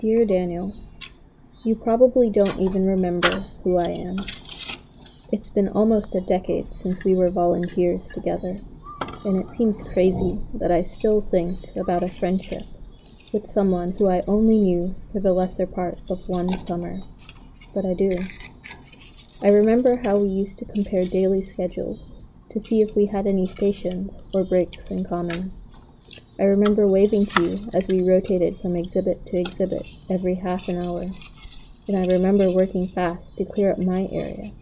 Dear Daniel, you probably don't even remember who I am. It's been almost a decade since we were volunteers together, and it seems crazy that I still think about a friendship with someone who I only knew for the lesser part of one summer. But I do. I remember how we used to compare daily schedules to see if we had any stations or breaks in common. I remember waving to you as we rotated from exhibit to exhibit every half an hour, and I remember working fast to clear up my area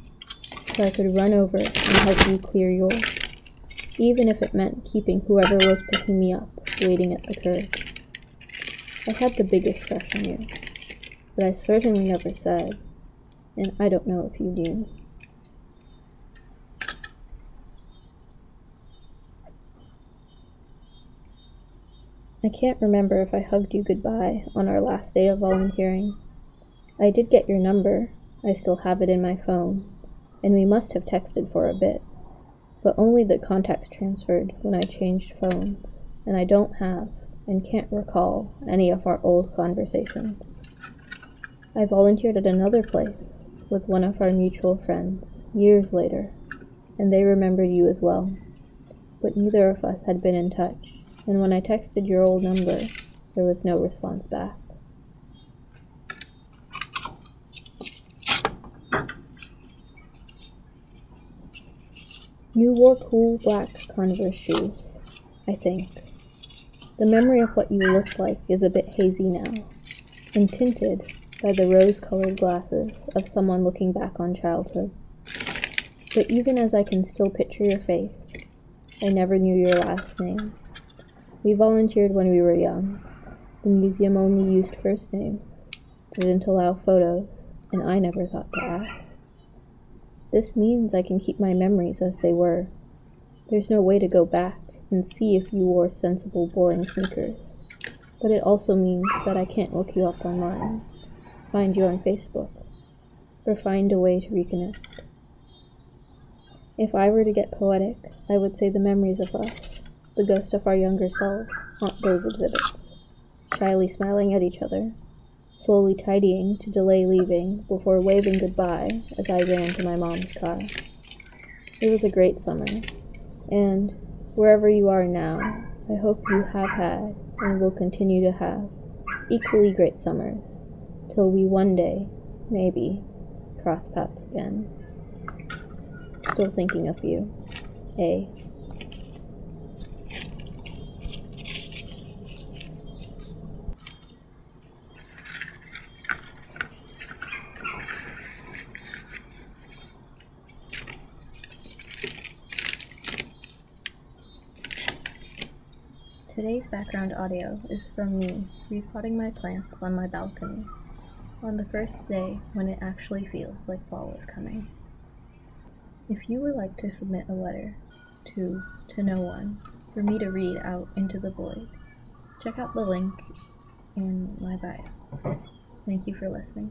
so I could run over and help you clear yours, even if it meant keeping whoever was picking me up waiting at the curb. I had the biggest crush on you, but I certainly never said, and I don't know if you knew. I can't remember if I hugged you goodbye on our last day of volunteering. I did get your number, I still have it in my phone, and we must have texted for a bit, but only the contacts transferred when I changed phones, and I don't have and can't recall any of our old conversations. I volunteered at another place with one of our mutual friends years later, and they remembered you as well, but neither of us had been in touch and when I texted your old number, there was no response back. You wore cool black Converse shoes, I think. The memory of what you looked like is a bit hazy now, and tinted by the rose colored glasses of someone looking back on childhood. But even as I can still picture your face, I never knew your last name. We volunteered when we were young. The museum only used first names, didn't allow photos, and I never thought to ask. This means I can keep my memories as they were. There's no way to go back and see if you wore sensible, boring sneakers. But it also means that I can't look you up online, find you on Facebook, or find a way to reconnect. If I were to get poetic, I would say the memories of us the ghost of our younger selves haunt those exhibits, shyly smiling at each other, slowly tidying to delay leaving before waving goodbye as I ran to my mom's car. It was a great summer, and wherever you are now, I hope you have had and will continue to have equally great summers till we one day, maybe, cross paths again. Still thinking of you. A. Today's background audio is from me repotting my plants on my balcony on the first day when it actually feels like fall is coming. If you would like to submit a letter to to no one for me to read out into the void, check out the link in my bio. Thank you for listening.